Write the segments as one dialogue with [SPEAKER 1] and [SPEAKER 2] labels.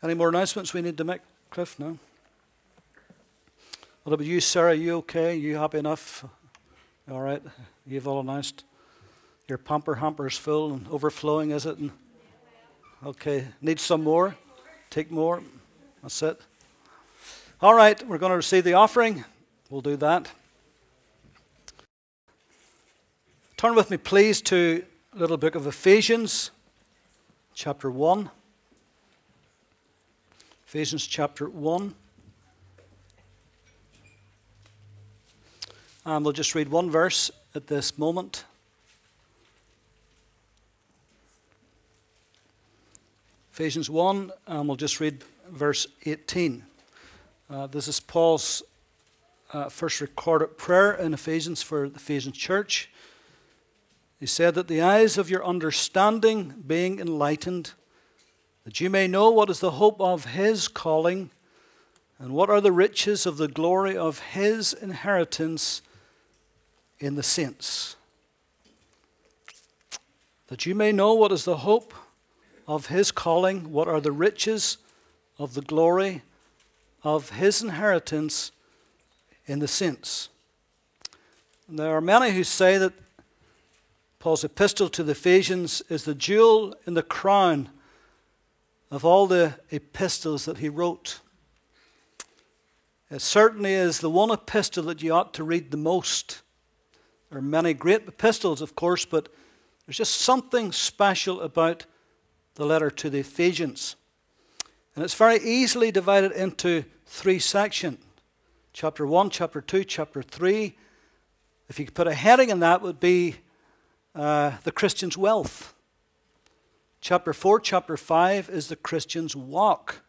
[SPEAKER 1] Any more announcements we need to make, Cliff? No? What about you, Sarah? You okay? You happy enough? All right. You've all announced your pamper hamper's full and overflowing, is it? And, okay. Need some more? Take more. That's it. All right. We're going to receive the offering. We'll do that. Turn with me, please, to little book of Ephesians, chapter 1. Ephesians chapter 1. And we'll just read one verse at this moment. Ephesians 1, and we'll just read verse 18. Uh, this is Paul's uh, first recorded prayer in Ephesians for the Ephesian church. He said that the eyes of your understanding being enlightened, that you may know what is the hope of his calling, and what are the riches of the glory of his inheritance in the saints. That you may know what is the hope of his calling, what are the riches of the glory of his inheritance in the saints. And there are many who say that Paul's epistle to the Ephesians is the jewel in the crown of all the epistles that he wrote. It certainly is the one epistle that you ought to read the most. There are many great epistles, of course, but there's just something special about the letter to the Ephesians. And it's very easily divided into three sections chapter 1, chapter 2, chapter 3. If you could put a heading in that, would be uh, the Christian's wealth. Chapter 4, chapter 5 is the Christian's walk.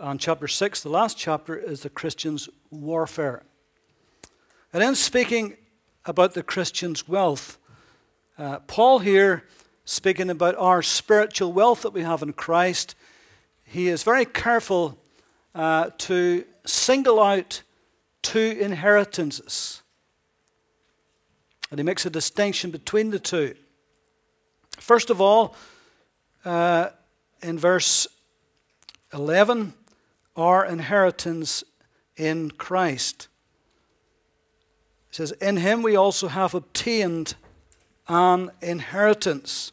[SPEAKER 1] And chapter 6, the last chapter, is the Christian's warfare. And in speaking about the Christian's wealth, uh, Paul here, speaking about our spiritual wealth that we have in Christ, he is very careful uh, to single out two inheritances. And he makes a distinction between the two. First of all, uh, in verse 11, our inheritance in Christ. It says, In him we also have obtained an inheritance.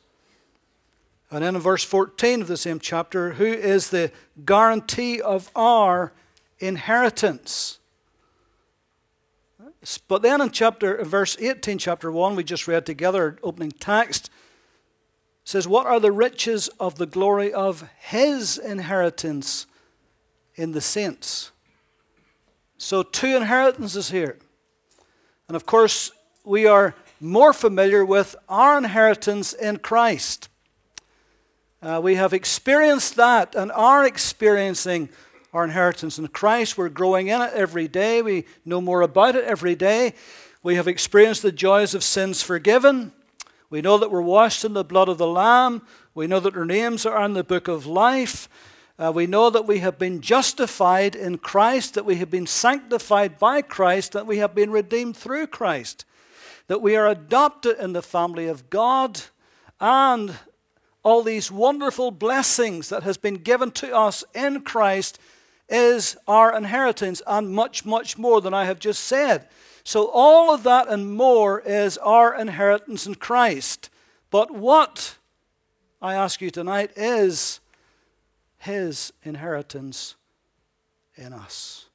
[SPEAKER 1] And then in verse 14 of the same chapter, who is the guarantee of our inheritance? But then in chapter verse 18, chapter 1, we just read together, opening text, says, What are the riches of the glory of his inheritance in the saints? So two inheritances here. And of course, we are more familiar with our inheritance in Christ. Uh, we have experienced that and are experiencing our inheritance in Christ. We're growing in it every day. We know more about it every day. We have experienced the joys of sins forgiven. We know that we're washed in the blood of the Lamb. We know that our names are in the book of life. Uh, we know that we have been justified in Christ, that we have been sanctified by Christ, that we have been redeemed through Christ, that we are adopted in the family of God, and all these wonderful blessings that has been given to us in Christ is our inheritance and much, much more than I have just said. So, all of that and more is our inheritance in Christ. But what, I ask you tonight, is his inheritance in us?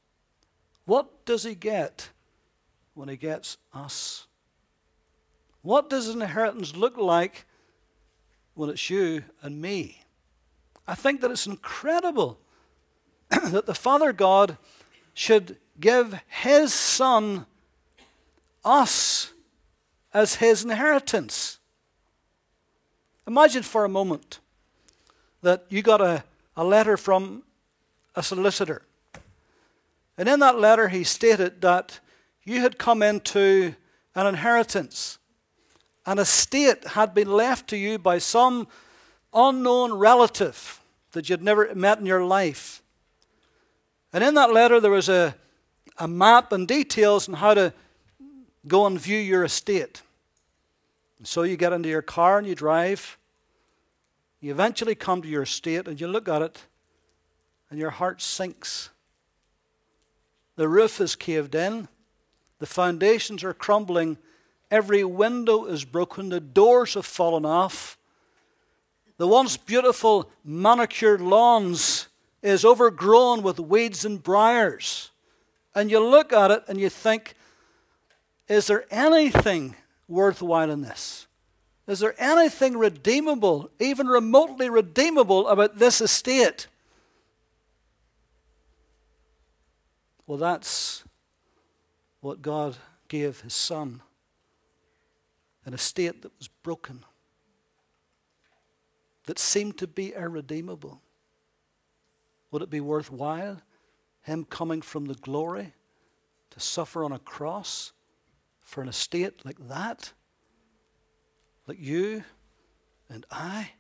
[SPEAKER 1] What does he get when he gets us? What does an inheritance look like when it's you and me? I think that it's incredible that the Father God should give His Son us as His inheritance. Imagine for a moment that you got a, a letter from a solicitor. And in that letter, he stated that you had come into an inheritance. An estate had been left to you by some unknown relative that you'd never met in your life. And in that letter, there was a, a map and details on how to go and view your estate. And so you get into your car and you drive. You eventually come to your estate and you look at it and your heart sinks. The roof is caved in, the foundations are crumbling, every window is broken, the doors have fallen off. The once beautiful manicured lawns is overgrown with weeds and briars. And you look at it and you think, is there anything worthwhile in this? Is there anything redeemable, even remotely redeemable, about this estate? Well, that's what God gave his son an estate that was broken, that seemed to be irredeemable. Would it be worthwhile him coming from the glory to suffer on a cross for an estate like that? Like you and I?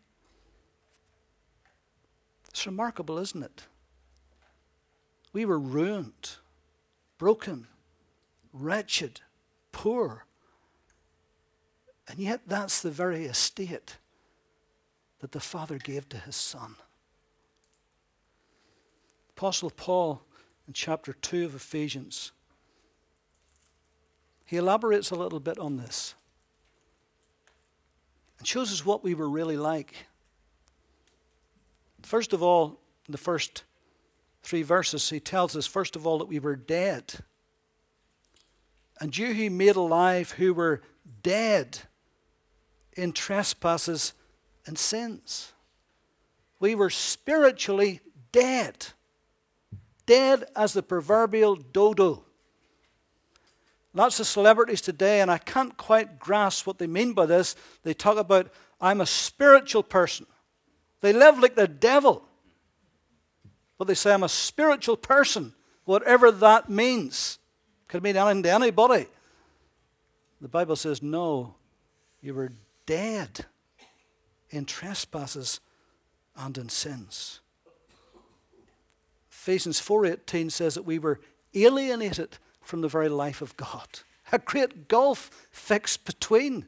[SPEAKER 1] It's remarkable, isn't it? We were ruined, broken, wretched, poor. And yet, that's the very estate that the Father gave to his Son. Apostle Paul, in chapter 2 of Ephesians, he elaborates a little bit on this and shows us what we were really like. First of all, the first three verses, he tells us, first of all, that we were dead. And you he made alive who were dead in trespasses and sins. We were spiritually dead. Dead as the proverbial dodo. Lots of celebrities today, and I can't quite grasp what they mean by this. They talk about, I'm a spiritual person. They live like the devil. But they say, I'm a spiritual person, whatever that means. Could mean anything to anybody. The Bible says, no, you were dead in trespasses and in sins. Ephesians 4:18 says that we were alienated from the very life of God. A great gulf fixed between.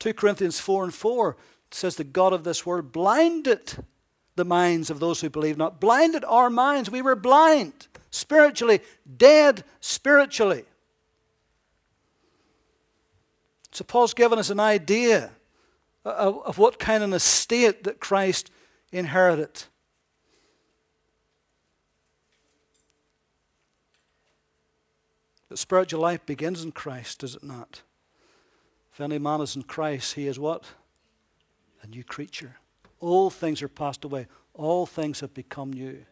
[SPEAKER 1] 2 Corinthians 4 and 4 says the God of this world blinded the minds of those who believe not. Blinded our minds. We were blind, spiritually, dead spiritually. So Paul's given us an idea of, what kind of estate that Christ inherited. But spiritual life begins in Christ, does it not? If any man is in Christ, he is what? A new creature. All things are passed away. All things have become new.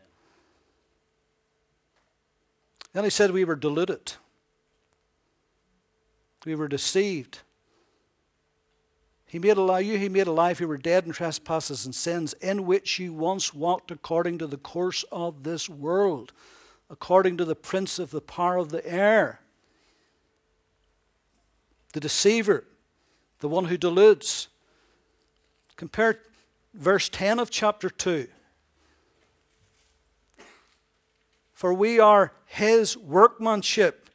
[SPEAKER 1] Then he said we were deluded. We were deceived. He made alive you, he made alive you were dead in trespasses and sins, in which you once walked according to the course of this world, according to the prince of the power of the air, the deceiver, the one who deludes. Compare verse 10 of chapter 2. For we are his workmanship,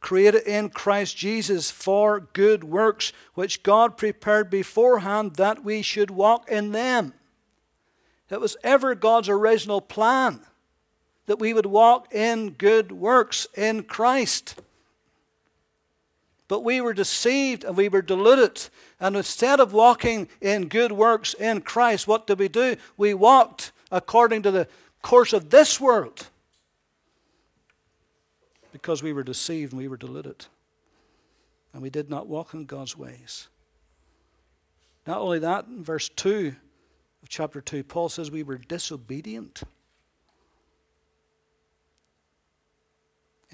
[SPEAKER 1] created in Christ Jesus for good works, which God prepared beforehand that we should walk in them. It was ever God's original plan that we would walk in good works in Christ. But we were deceived and we were deluded. And instead of walking in good works in Christ, what did we do? We walked according to the course of this world because we were deceived and we were deluded. And we did not walk in God's ways. Not only that, in verse 2 of chapter 2, Paul says we were disobedient.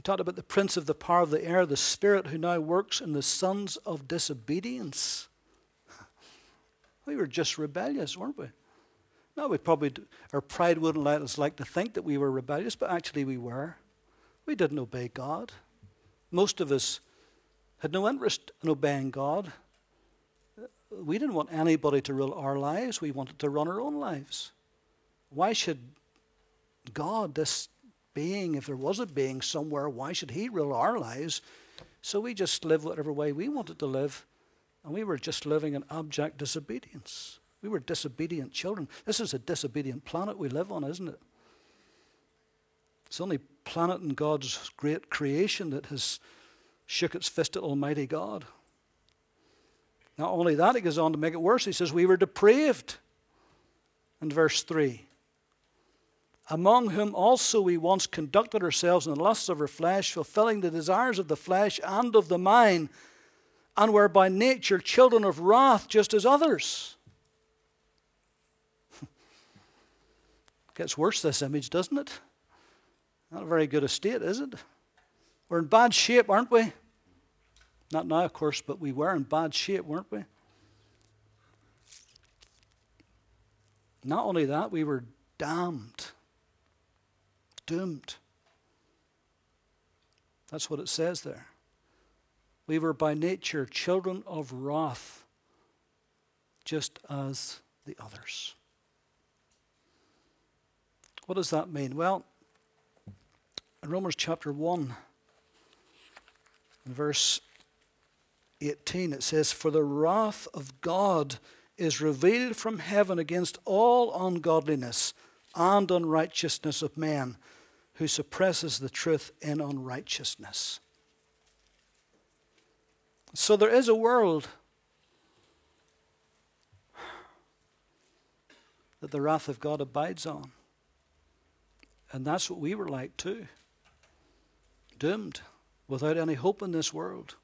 [SPEAKER 1] He talked about the prince of the power of the air, the spirit who now works in the sons of disobedience. We were just rebellious, weren't we? No, we probably, our pride wouldn't let us like to think that we were rebellious, but actually we were. We didn't obey God. Most of us had no interest in obeying God. We didn't want anybody to rule our lives, we wanted to run our own lives. Why should God, this being, if there was a being somewhere, why should he rule our lives? So we just live whatever way we wanted to live, and we were just living in abject disobedience. We were disobedient children. This is a disobedient planet we live on, isn't it? It's the only planet in God's great creation that has shook its fist at Almighty God. Not only that, he goes on to make it worse. He says, We were depraved. In verse 3 Among whom also we once conducted ourselves in the lusts of our flesh, fulfilling the desires of the flesh and of the mind, and were by nature children of wrath, just as others. Gets worse, this image, doesn't it? Not a very good estate, is it? We're in bad shape, aren't we? Not now, of course, but we were in bad shape, weren't we? Not only that, we were damned, doomed. That's what it says there. We were by nature children of wrath, just as the others. What does that mean? Well, in Romans chapter 1, verse 18, it says, For the wrath of God is revealed from heaven against all ungodliness and unrighteousness of men who suppresses the truth in unrighteousness. So there is a world that the wrath of God abides on. And that's what we were like too. Doomed, without any hope in this world.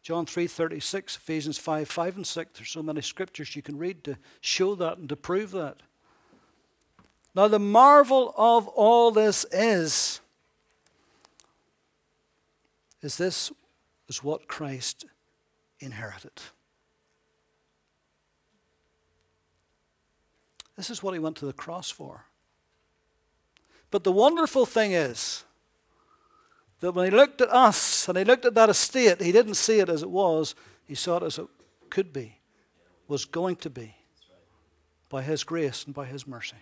[SPEAKER 1] John 3:36, Ephesians 5, 5 and 6. There's so many scriptures you can read to show that and to prove that. Now the marvel of all this is is this is what Christ inherited. This is what he went to the cross for. But the wonderful thing is that when he looked at us and he looked at that estate, he didn't see it as it was, he saw it as it could be, was going to be, by his grace and by his mercy.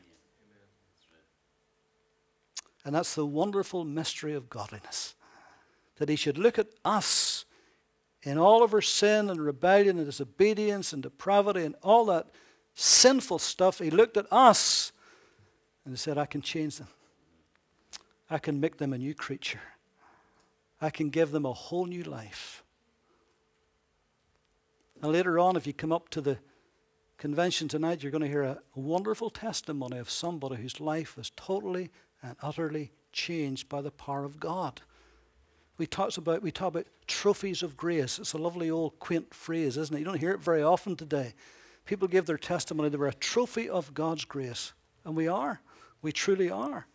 [SPEAKER 1] And that's the wonderful mystery of godliness. That he should look at us in all of our sin and rebellion and disobedience and depravity and all that sinful stuff. He looked at us and he said, I can change them. I can make them a new creature. I can give them a whole new life. And later on, if you come up to the convention tonight, you're going to hear a wonderful testimony of somebody whose life was totally and utterly changed by the power of God. We talk about we talk about trophies of grace. It's a lovely old quaint phrase, isn't it? You don't hear it very often today. People give their testimony they were a trophy of God's grace, and we are. We truly are.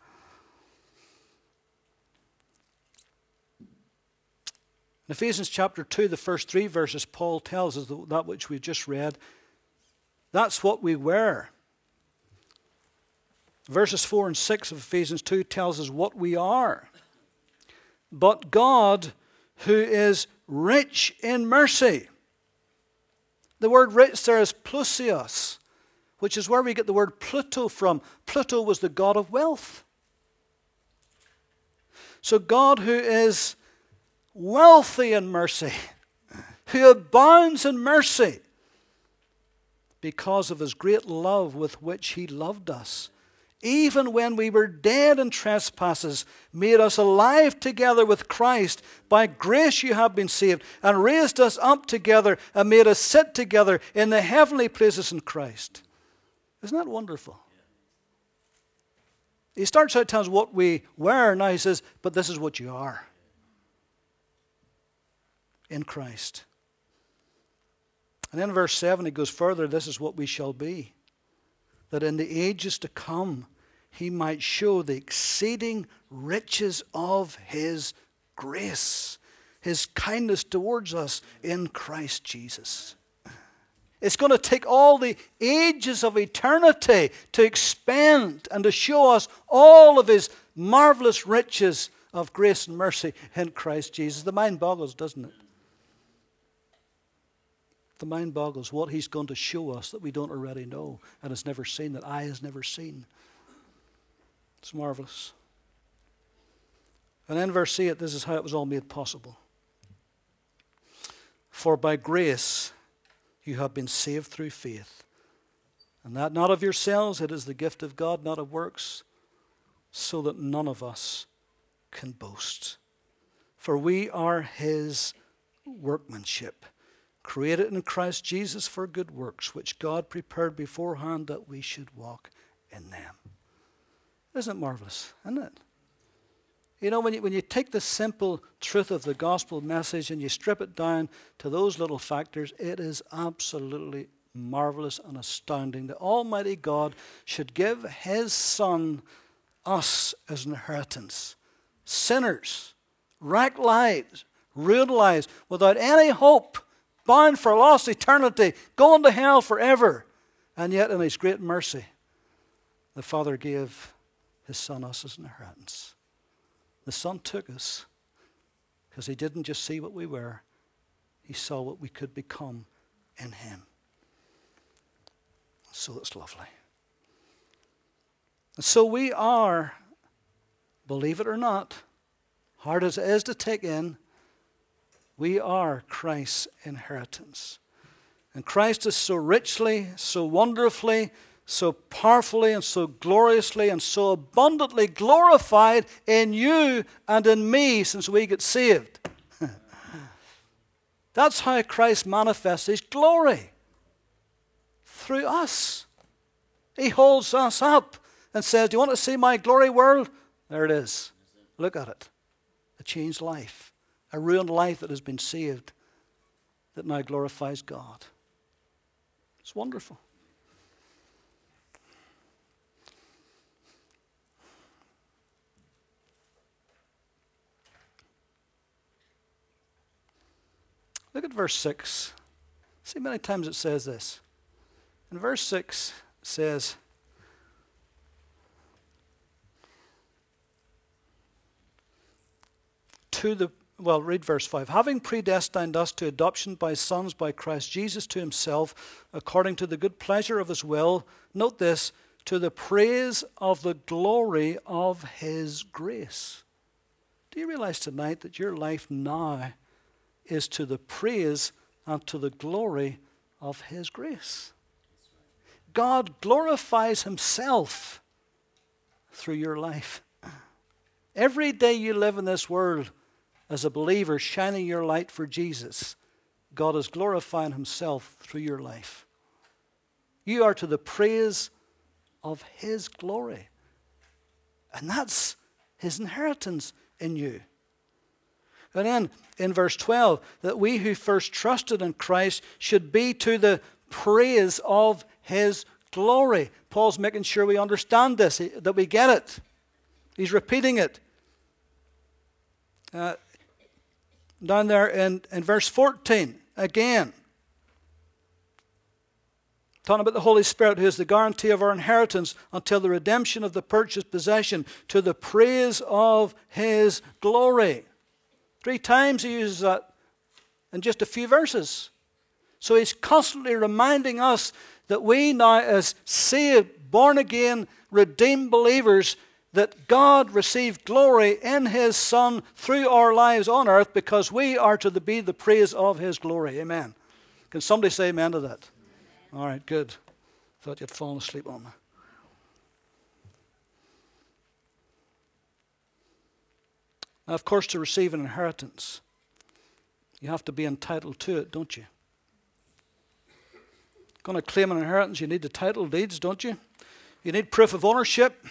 [SPEAKER 1] In Ephesians chapter 2, the first three verses, Paul tells us that which we've just read. That's what we were. Verses 4 and 6 of Ephesians 2 tells us what we are. But God, who is rich in mercy. The word rich there is plusios, which is where we get the word Pluto from. Pluto was the god of wealth. So God, who is wealthy in mercy, who abounds in mercy because of his great love with which he loved us. Even when we were dead in trespasses, made us alive together with Christ. By grace you have been saved, and raised us up together, and made us sit together in the heavenly places in Christ. Isn't that wonderful? He starts out telling us what we were, now he says, but this is what you are in Christ. And then verse 7, he goes further this is what we shall be. That in the ages to come, he might show the exceeding riches of his grace, his kindness towards us in Christ Jesus. It's going to take all the ages of eternity to expand and to show us all of his marvelous riches of grace and mercy in Christ Jesus. The mind boggles, doesn't it? The mind boggles what he's going to show us that we don't already know and has never seen, that eye has never seen. It's marvelous. And in verse 8, this is how it was all made possible. For by grace you have been saved through faith, And that not of yourselves, it is the gift of God, not of works, so that none of us can boast. For we are his workmanship, created in Christ Jesus for good works, which God prepared beforehand that we should walk in them. Isn't it marvelous? Isn't it? You know, when you, when you take the simple truth of the gospel message and you strip it down to those little factors, it is absolutely marvelous and astounding that Almighty God should give His Son us as an inheritance. Sinners, wrecked lives, ruined lives, without any hope, bound for lost eternity, going to hell forever. And yet, in His great mercy, the Father gave His Son us as an inheritance. The Son took us because He didn't just see what we were, He saw what we could become in Him. So it's lovely. And so we are, believe it or not, hard as it is to take in, we are Christ's inheritance. And Christ is so richly, so wonderfully, so powerfully and so gloriously and so abundantly glorified in you and in me since we get saved. That's how Christ manifests his glory through us. He holds us up and says, Do you want to see my glory world? There it is. Look at it. A changed life, a ruined life that has been saved, that now glorifies God. It's wonderful. Look at verse 6. See many times it says this. In verse 6 says, To the well, read verse 5. Having predestined us to adoption by sons by Christ Jesus to himself, according to the good pleasure of his will, note this, to the praise of the glory of his grace. Do you realize tonight that your life now is to the praise and to the glory of His grace. God glorifies Himself through your life. Every day you live in this world as a believer, shining your light for Jesus, God is glorifying Himself through your life. You are to the praise of His glory. And that's His inheritance in you. And then in verse 12, that we who first trusted in Christ should be to the praise of his glory. Paul's making sure we understand this, that we get it. He's repeating it. Uh, down there in, in verse 14, again, talking about the Holy Spirit, who is the guarantee of our inheritance until the redemption of the purchased possession, to the praise of his glory. Three times he uses that in just a few verses. So he's constantly reminding us that we now, as saved, born again, redeemed believers, that God received glory in his Son through our lives on earth because we are to be the praise of his glory. Amen. Can somebody say amen to that? All right, good. Thought you'd fallen asleep on me. Now, of course, to receive an inheritance, you have to be entitled to it, don't you? Going to claim an inheritance, you need the title deeds, don't you? You need proof of ownership.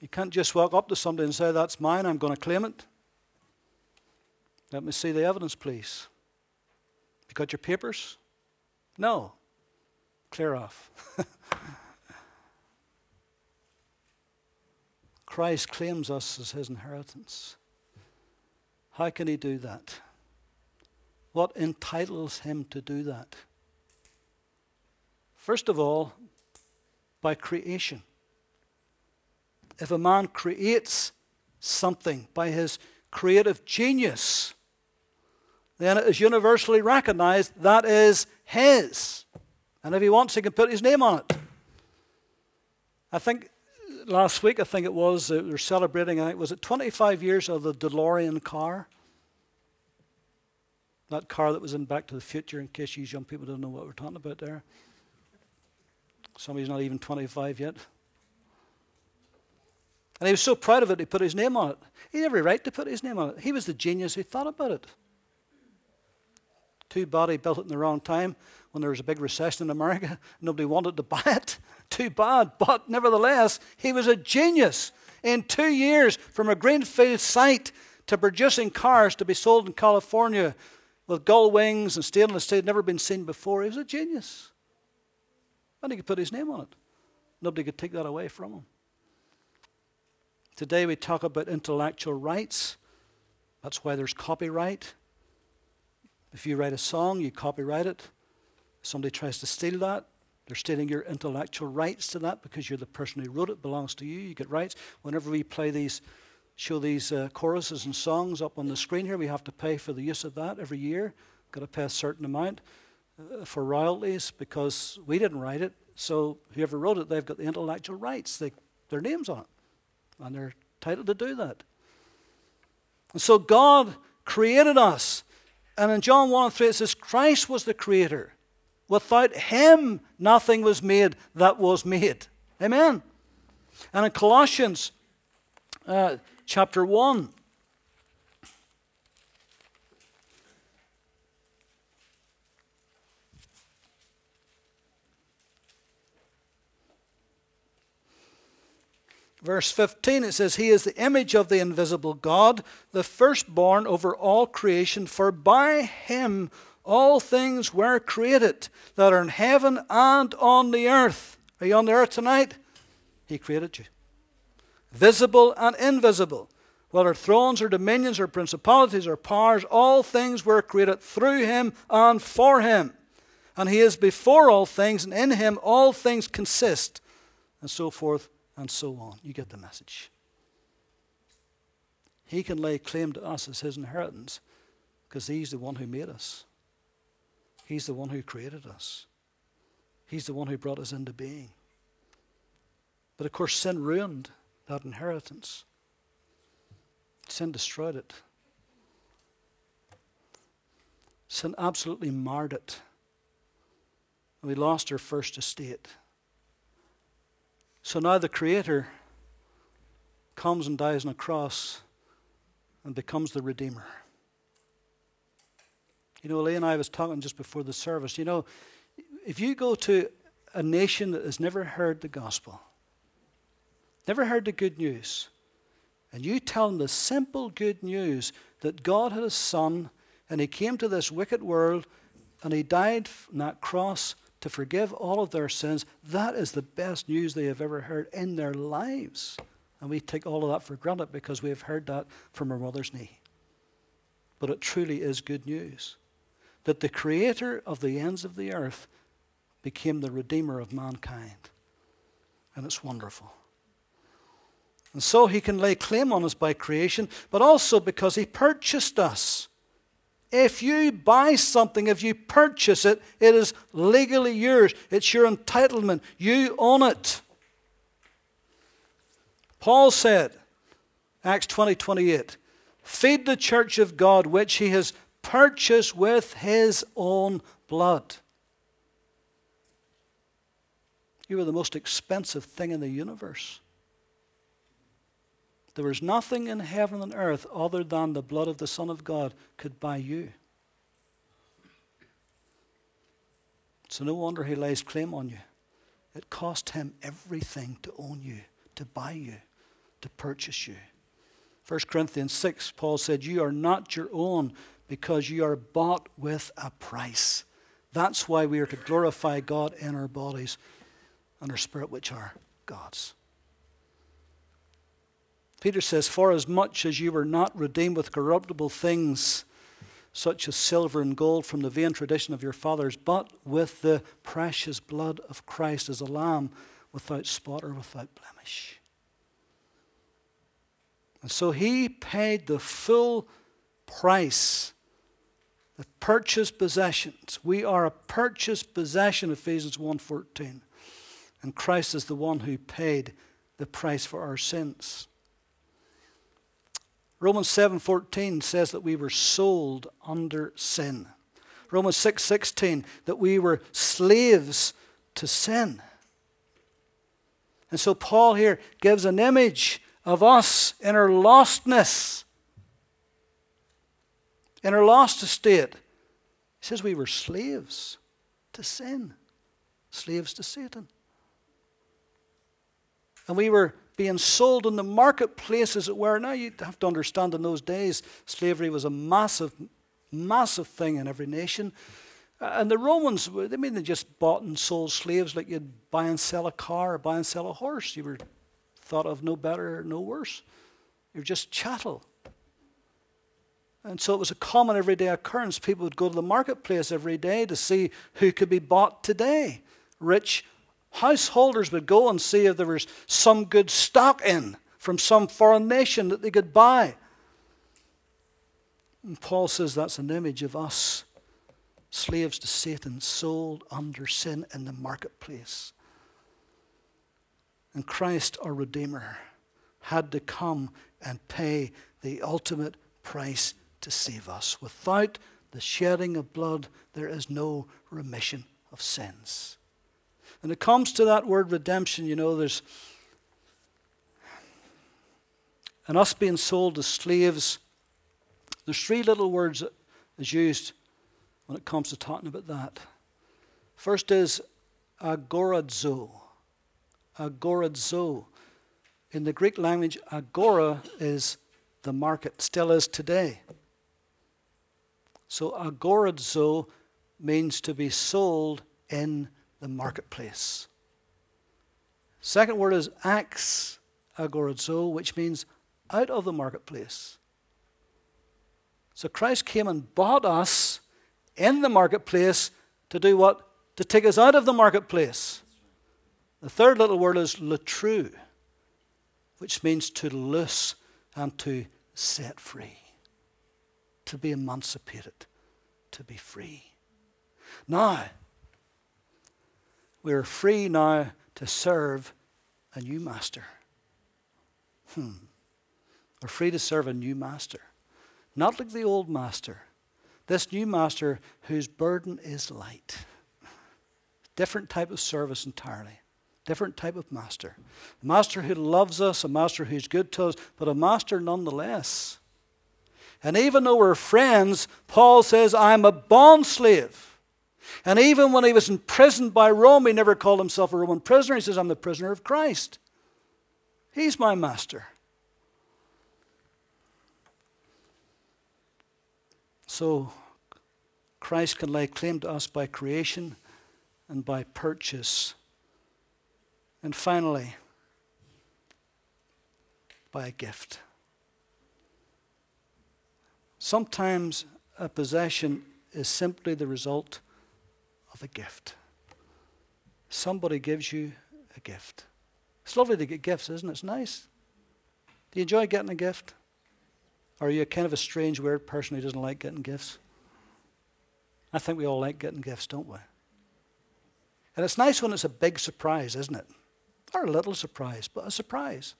[SPEAKER 1] You can't just walk up to somebody and say, That's mine, I'm going to claim it. Let me see the evidence, please. You got your papers? No. Clear off. Christ claims us as his inheritance. How can he do that? What entitles him to do that? First of all, by creation. If a man creates something by his creative genius, then it is universally recognized that is his. And if he wants, he can put his name on it. I think last week, I think it was, they're celebrating, I think, was it 25 years of the DeLorean car? That car that was in Back to the Future, in case you young people don't know what we're talking about there. Somebody's not even 25 yet. And he was so proud of it, he put his name on it. He had every right to put his name on it. He was the genius who thought about it. Too bad he built it in the wrong time when there was a big recession in America. Nobody wanted to buy it. Too bad. But nevertheless, he was a genius. In two years, from a greenfield site to producing cars to be sold in California with gull wings and stainless steel, never been seen before, he was a genius. And he could put his name on it. Nobody could take that away from him. Today we talk about intellectual rights. That's why there's copyright. If you write a song, you copyright it. If somebody tries to steal that, they're stealing your intellectual rights to that because you're the person who wrote it, belongs to you. You get rights. Whenever we play these, show these uh, choruses and songs up on the screen here, we have to pay for the use of that every year. Got to pay a certain amount uh, for royalties because we didn't write it. So whoever wrote it, they've got the intellectual rights. They, their names on it, and they're entitled to do that. And so God created us and in John 1 and 3, it says, Christ was the creator. Without him, nothing was made that was made. Amen. And in Colossians uh, chapter 1, Verse 15, it says, He is the image of the invisible God, the firstborn over all creation, for by him all things were created that are in heaven and on the earth. Are you on the earth tonight? He created you. Visible and invisible, whether thrones or dominions or principalities or powers, all things were created through him and for him. And he is before all things, and in him all things consist, and so forth and so on. You get the message. He can lay claim to us as his inheritance because he's the one who made us. He's the one who created us. He's the one who brought us into being. But of course, sin ruined that inheritance. Sin destroyed it. Sin absolutely marred it. We lost our first estate. So now the Creator comes and dies on a cross and becomes the Redeemer. You know, Lee and I was talking just before the service. You know, if you go to a nation that has never heard the gospel, never heard the good news, and you tell them the simple good news that God had a son and he came to this wicked world and he died on that cross to forgive all of their sins, that is the best news they have ever heard in their lives. And we take all of that for granted because we have heard that from our mother's knee. But it truly is good news that the creator of the ends of the earth became the redeemer of mankind. And it's wonderful. And so he can lay claim on us by creation, but also because he purchased us. If you buy something, if you purchase it, it is legally yours. It's your entitlement. You own it. Paul said, Acts 20 28, feed the church of God, which he has purchased with his own blood. You are the most expensive thing in the universe. There was nothing in heaven and earth other than the blood of the Son of God could buy you. So no wonder he lays claim on you. It cost him everything to own you, to buy you, to purchase you. 1 Corinthians 6, Paul said, You are not your own because you are bought with a price. That's why we are to glorify God in our bodies and our spirit, which are God's. Peter says, For as much as you were not redeemed with corruptible things, such as silver and gold from the vain tradition of your fathers, but with the precious blood of Christ as a lamb without spot or without blemish. And so he paid the full price, purchased possessions. We are a purchased possession, Ephesians 1.14. And Christ is the one who paid the price for our sins. Romans 7:14 says that we were sold under sin. Romans 6:16 that we were slaves to sin. And so Paul here gives an image of us in our lostness, in our lost estate. He says we were slaves to sin, slaves to Satan. And we were being sold in the marketplace, as it were. Now, you have to understand in those days, slavery was a massive, massive thing in every nation. Uh, and the Romans, they mean they just bought and sold slaves like you'd buy and sell a car or buy and sell a horse. You were thought of no better, no worse. You're just chattel. And so it was a common everyday occurrence. People would go to the marketplace every day to see who could be bought today. Rich householders would go and see if there was some good stock in from some foreign nation that they could buy. And Paul says that's an image of us slaves to Satan, sold under sin in the marketplace. And Christ, our Redeemer, had to come and pay the ultimate price to save us. Without the shedding of blood, there is no remission of sins. And it comes to that word redemption, you know, there's. And us being sold as slaves, there's three little words that is used when it comes to talking about that. First is agorazo. Agorazo. In the Greek language, agora is the market, still is today. So agorazo means to be sold in the marketplace. Second word is ax agorazo, which means out of the marketplace. So Christ came and bought us in the marketplace to do what? To take us out of the marketplace. The third little word is lutroo, which means to loose and to set free, to be emancipated, to be free. Now, we're free now to serve a new master. Hmm. We're free to serve a new master. Not like the old master this new master whose burden is light. Different type of service entirely. Different type of master. A master who loves us, a master who's good to us, but a master nonetheless. And even though we're friends, Paul says, I'm a bond slave. And even when he was imprisoned by Rome, he never called himself a Roman prisoner. He says, I'm the prisoner of Christ. He's my master. So Christ can lay claim to us by creation and by purchase. And finally, by a gift. Sometimes a possession is simply the result of a gift. Somebody gives you a gift. It's lovely to get gifts, isn't it? It's nice. Do you enjoy getting a gift? Or are you kind of a strange, weird person who doesn't like getting gifts? I think we all like getting gifts, don't we? And it's nice when it's a big surprise, isn't it? Or a little surprise, but a surprise.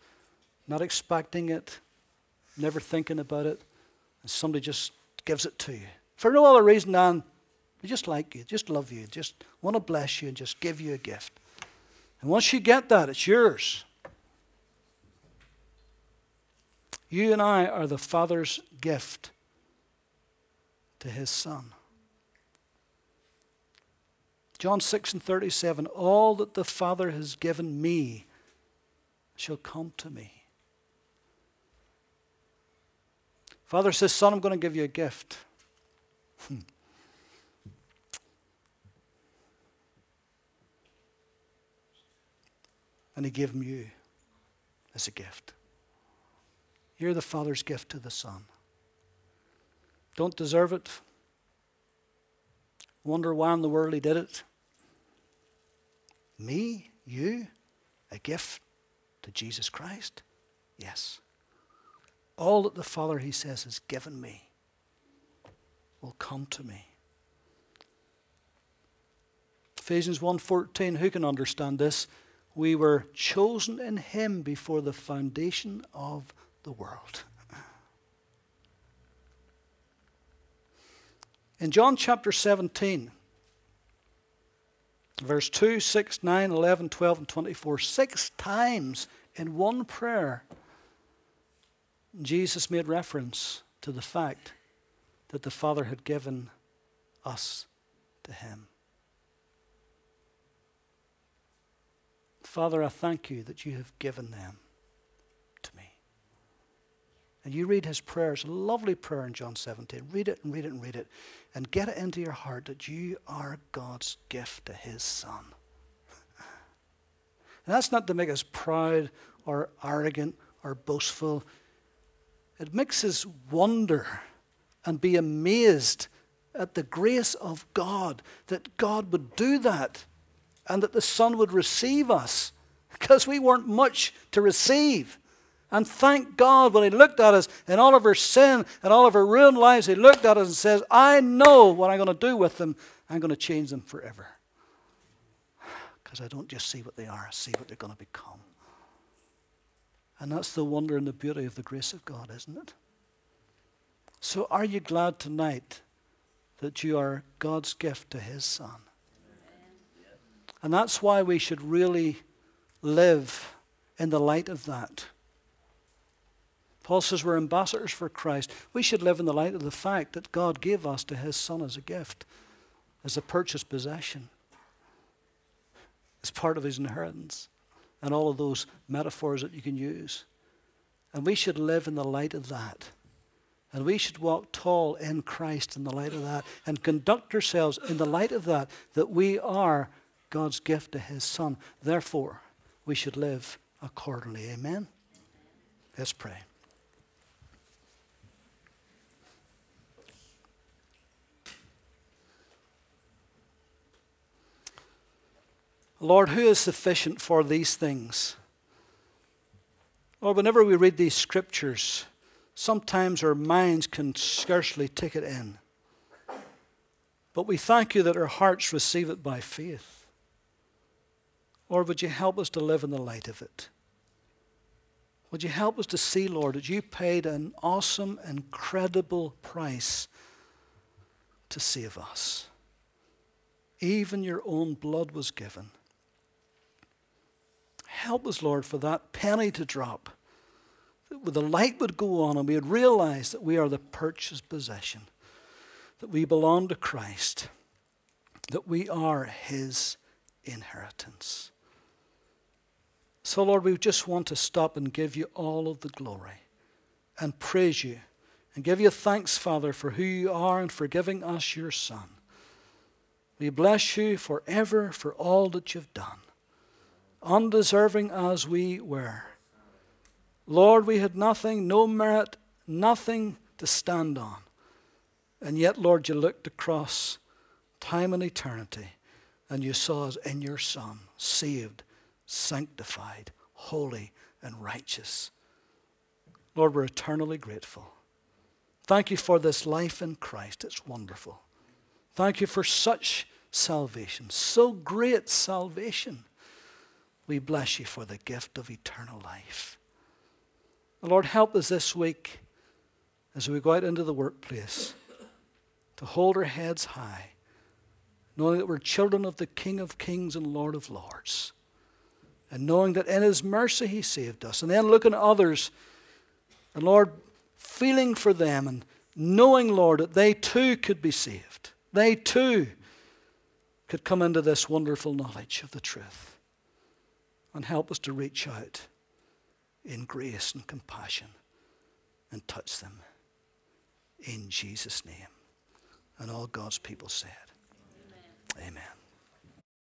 [SPEAKER 1] Not expecting it, never thinking about it, and somebody just gives it to you. For no other reason than they just like you, just love you, just want to bless you, and just give you a gift. And once you get that, it's yours. You and I are the Father's gift to His Son. John 6 and 37 All that the Father has given me shall come to me. Father says, Son, I'm going to give you a gift. Hmm. and he gave him you as a gift. You're the Father's gift to the Son. Don't deserve it. Wonder why in the world He did it. Me, you, a gift to Jesus Christ? Yes. All that the Father, He says, has given me will come to me. Ephesians 1:14 who can understand this we were chosen in him before the foundation of the world. In John chapter 17, Verse 2, 6, 9, 11, 12, and 24. Six times in one prayer, Jesus made reference to the fact that the Father had given us to Him. Father, I thank you that you have given them to me. And you read his prayers, a lovely prayer in John 17. Read it and read it and read it. And get it into your heart that you are God's gift to his Son. And that's not to make us proud or arrogant or boastful. It makes us wonder and be amazed at the grace of God that God would do that and that the Son would receive us because we weren't much to receive. And thank God when He looked at us in all of our sin and all of our ruined lives, He looked at us and says, I know what I'm going to do with them. I'm going to change them forever. Because I don't just see what they are, I see what they're going to become. And that's the wonder and the beauty of the grace of God, isn't it? So, are you glad tonight that you are God's gift to His Son? And that's why we should really live in the light of that. Paul says we're ambassadors for Christ. We should live in the light of the fact that God gave us to His Son as a gift, as a purchased possession, as part of His inheritance, and all of those metaphors that you can use. And we should live in the light of that. And we should walk tall in Christ in the light of that and conduct ourselves in the light of that, that we are God's gift to his Son. Therefore, we should live accordingly. Amen? Let's pray. Lord, who is sufficient for these things? Lord, whenever we read these scriptures, sometimes our minds can scarcely take it in. But we thank you that our hearts receive it by faith. Lord, would you help us to live in the light of it? Would you help us to see, Lord, that you paid an awesome, incredible price to save us? Even your own blood was given. Help us, Lord, for that penny to drop. That the light would go on and we would realize that we are the purchased possession, that we belong to Christ, that we are His inheritance. So, Lord, we just want to stop and give you all of the glory and praise you and give you thanks, Father, for who you are and for giving us your Son. We bless you forever for all that you've done, undeserving as we were. Lord, we had nothing, no merit, nothing to stand on. And yet, Lord, you looked across time and eternity and you saw us in your Son, saved sanctified, holy, and righteous. Lord, we're eternally grateful. Thank you for this life in Christ. It's wonderful. Thank you for such salvation, so great salvation. We bless you for the gift of eternal life. Lord, help us this week as we go out into the workplace to hold our heads high, knowing that we're children of the King of Kings and Lord of Lords and knowing that in His mercy He saved us. And then looking at others, and Lord, feeling for them and knowing, Lord, that they too could be saved. They too could come into this wonderful knowledge of the truth. And help us to reach out in grace and compassion and touch them. In Jesus' name. And all God's people said, Amen. Amen.